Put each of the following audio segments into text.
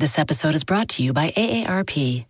This episode is brought to you by AARP.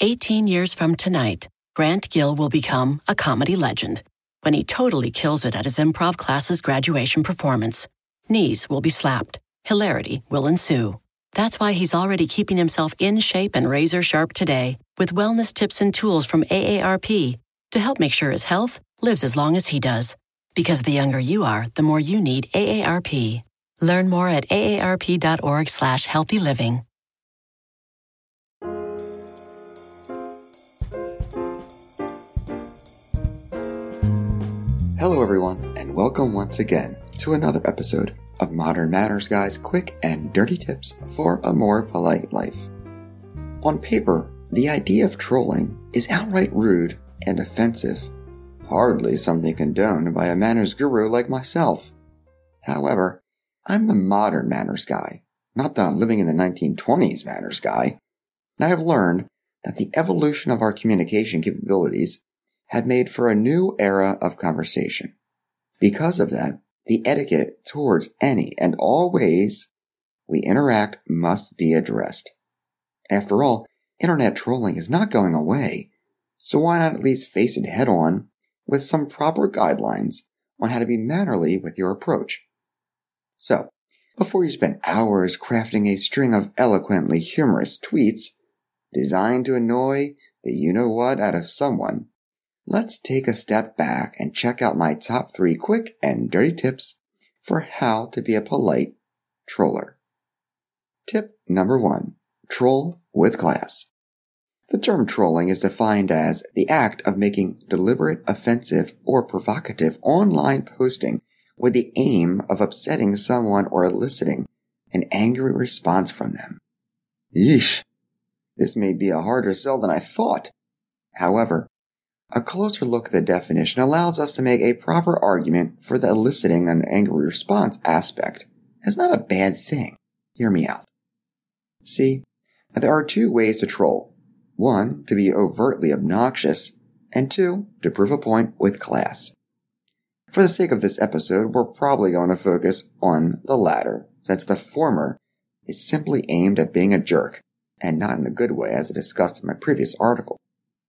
18 years from tonight, Grant Gill will become a comedy legend when he totally kills it at his improv class's graduation performance. Knees will be slapped. Hilarity will ensue. That's why he's already keeping himself in shape and razor sharp today with wellness tips and tools from AARP to help make sure his health lives as long as he does. Because the younger you are, the more you need AARP. Learn more at aarp.org slash healthy living. Hello, everyone, and welcome once again to another episode of Modern Manners Guy's quick and dirty tips for a more polite life. On paper, the idea of trolling is outright rude and offensive, hardly something condoned by a manners guru like myself. However, I'm the modern manners guy, not the living in the 1920s manners guy, and I have learned that the evolution of our communication capabilities had made for a new era of conversation. Because of that, the etiquette towards any and all ways we interact must be addressed. After all, internet trolling is not going away, so why not at least face it head on with some proper guidelines on how to be mannerly with your approach? So, before you spend hours crafting a string of eloquently humorous tweets designed to annoy the you know what out of someone, let's take a step back and check out my top three quick and dirty tips for how to be a polite troller. Tip number one troll with class. The term trolling is defined as the act of making deliberate, offensive, or provocative online posting with the aim of upsetting someone or eliciting an angry response from them. Yeesh. This may be a harder sell than I thought. However, a closer look at the definition allows us to make a proper argument for the eliciting an angry response aspect as not a bad thing. Hear me out. See, there are two ways to troll. One, to be overtly obnoxious, and two, to prove a point with class. For the sake of this episode, we're probably going to focus on the latter, since the former is simply aimed at being a jerk, and not in a good way as I discussed in my previous article.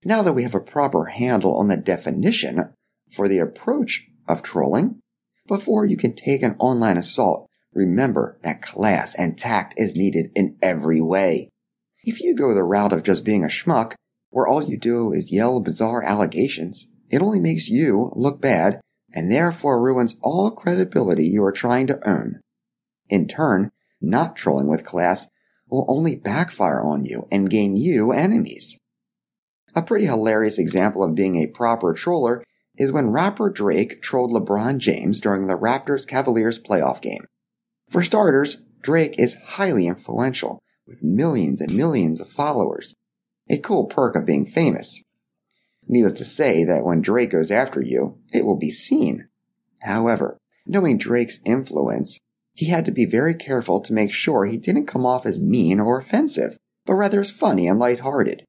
Now that we have a proper handle on the definition for the approach of trolling, before you can take an online assault, remember that class and tact is needed in every way. If you go the route of just being a schmuck, where all you do is yell bizarre allegations, it only makes you look bad and therefore ruins all credibility you are trying to earn. In turn, not trolling with class will only backfire on you and gain you enemies. A pretty hilarious example of being a proper troller is when rapper Drake trolled LeBron James during the Raptors Cavaliers playoff game. For starters, Drake is highly influential, with millions and millions of followers. A cool perk of being famous. Needless to say that when Drake goes after you, it will be seen. However, knowing Drake's influence, he had to be very careful to make sure he didn't come off as mean or offensive, but rather as funny and lighthearted.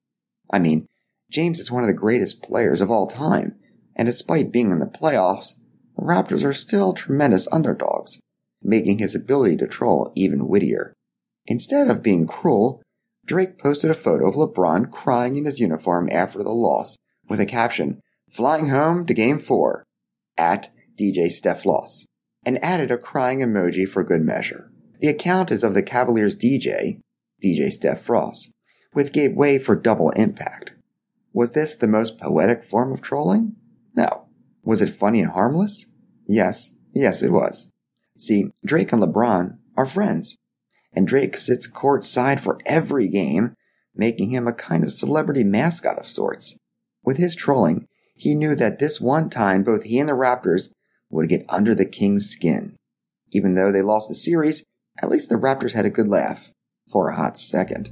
I mean, James is one of the greatest players of all time, and despite being in the playoffs, the Raptors are still tremendous underdogs, making his ability to troll even wittier. Instead of being cruel, Drake posted a photo of LeBron crying in his uniform after the loss with a caption, Flying home to game four, at DJ Steph Floss, and added a crying emoji for good measure. The account is of the Cavaliers DJ, DJ Steph Floss, with way for double impact. Was this the most poetic form of trolling? No. Was it funny and harmless? Yes, yes, it was. See, Drake and LeBron are friends, and Drake sits courtside for every game, making him a kind of celebrity mascot of sorts. With his trolling, he knew that this one time both he and the Raptors would get under the King's skin. Even though they lost the series, at least the Raptors had a good laugh. for a hot second.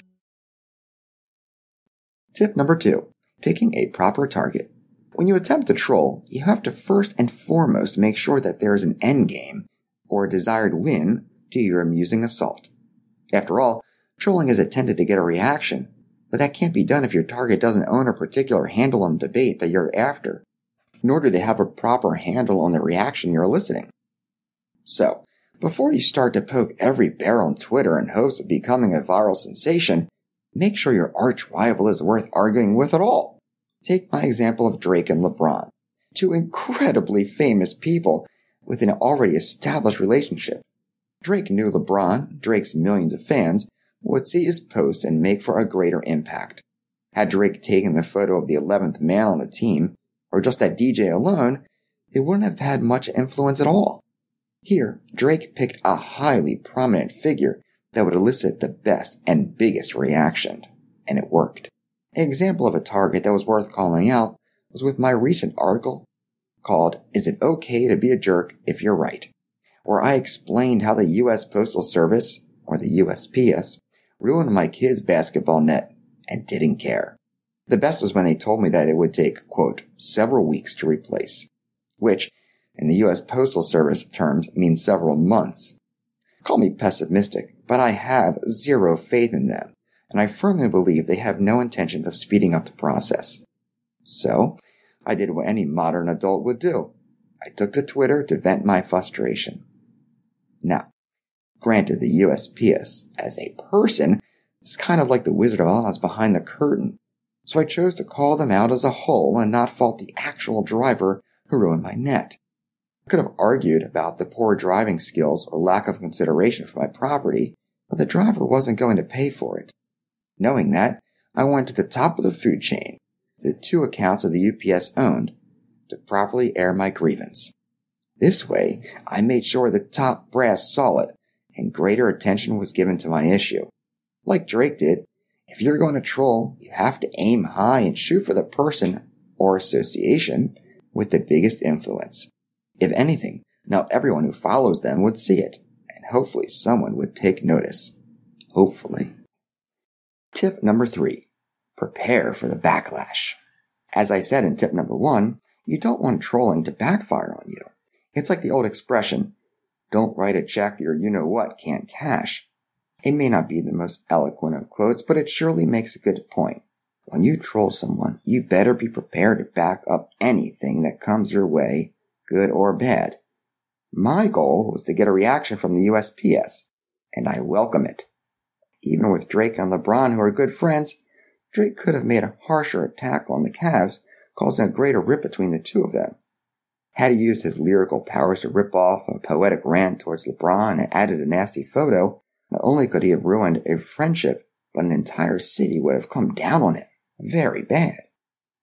Tip number two, picking a proper target. When you attempt to troll, you have to first and foremost make sure that there is an end game or a desired win to your amusing assault. After all, trolling is intended to get a reaction, but that can't be done if your target doesn't own a particular handle on debate that you're after, nor do they have a proper handle on the reaction you're eliciting. So, before you start to poke every bear on Twitter in hopes of becoming a viral sensation, make sure your arch rival is worth arguing with at all. Take my example of Drake and LeBron, two incredibly famous people with an already established relationship. Drake knew LeBron, Drake's millions of fans, would see his post and make for a greater impact. Had Drake taken the photo of the 11th man on the team, or just that DJ alone, it wouldn't have had much influence at all. Here, Drake picked a highly prominent figure that would elicit the best and biggest reaction. And it worked. An example of a target that was worth calling out was with my recent article called Is It Okay to Be a Jerk If You're Right? where I explained how the U.S. Postal Service, or the USPS, ruined my kid's basketball net and didn't care. The best was when they told me that it would take, quote, several weeks to replace, which, in the U.S. Postal Service terms, means several months. Call me pessimistic, but I have zero faith in them, and I firmly believe they have no intention of speeding up the process. So, I did what any modern adult would do. I took to Twitter to vent my frustration. Now, granted the USPS, as a person, is kind of like the Wizard of Oz behind the curtain, so I chose to call them out as a whole and not fault the actual driver who ruined my net I could have argued about the poor driving skills or lack of consideration for my property, but the driver wasn't going to pay for it. Knowing that, I went to the top of the food chain, the two accounts of the UPS owned, to properly air my grievance. This way, I made sure the top brass saw it, and greater attention was given to my issue. Like Drake did, if you're going to troll, you have to aim high and shoot for the person or association with the biggest influence. If anything, now everyone who follows them would see it, hopefully someone would take notice. Hopefully. Tip number three. Prepare for the backlash. As I said in tip number one, you don't want trolling to backfire on you. It's like the old expression, don't write a check your you know what can't cash. It may not be the most eloquent of quotes, but it surely makes a good point. When you troll someone, you better be prepared to back up anything that comes your way good or bad. My goal was to get a reaction from the USPS, and I welcome it. Even with Drake and LeBron, who are good friends, Drake could have made a harsher attack on the Cavs, causing a greater rip between the two of them. Had he used his lyrical powers to rip off a poetic rant towards LeBron and added a nasty photo, not only could he have ruined a friendship, but an entire city would have come down on him. Very bad.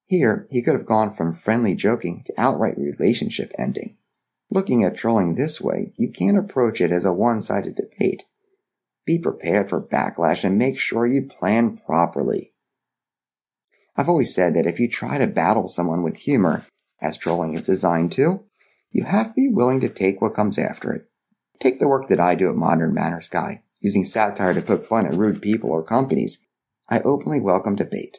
Here, he could have gone from friendly joking to outright relationship ending. Looking at trolling this way, you can't approach it as a one sided debate. Be prepared for backlash and make sure you plan properly. I've always said that if you try to battle someone with humor, as trolling is designed to, you have to be willing to take what comes after it. Take the work that I do at Modern Manners Guy, using satire to poke fun at rude people or companies. I openly welcome debate.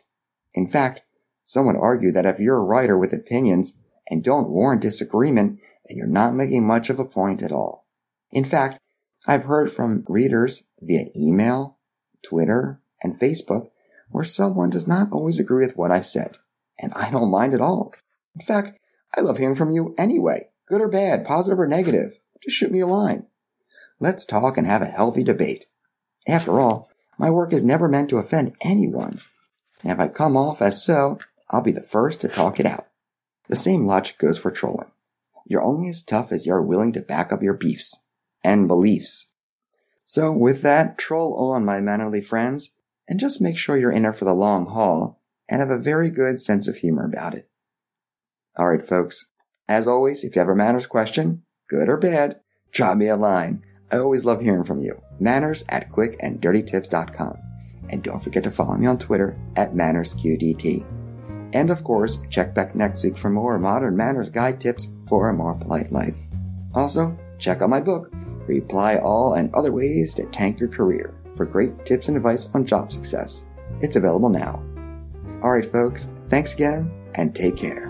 In fact, some would argue that if you're a writer with opinions and don't warrant disagreement, then you're not making much of a point at all. In fact, I've heard from readers via email, Twitter, and Facebook where someone does not always agree with what I've said, and I don't mind at all. In fact, I love hearing from you anyway, good or bad, positive or negative. Just shoot me a line. Let's talk and have a healthy debate. After all, my work is never meant to offend anyone. And if I come off as so, I'll be the first to talk it out. The same logic goes for trolling. You're only as tough as you're willing to back up your beefs and beliefs. So with that, troll on, my mannerly friends, and just make sure you're in it for the long haul and have a very good sense of humor about it. Alright folks, as always, if you have a manners question, good or bad, drop me a line. I always love hearing from you. Manners at quickanddirtytips.com. And don't forget to follow me on Twitter at MannersQDT. And of course, check back next week for more modern manners guide tips for a more polite life. Also, check out my book, Reply All and Other Ways to Tank Your Career, for great tips and advice on job success. It's available now. Alright, folks, thanks again, and take care.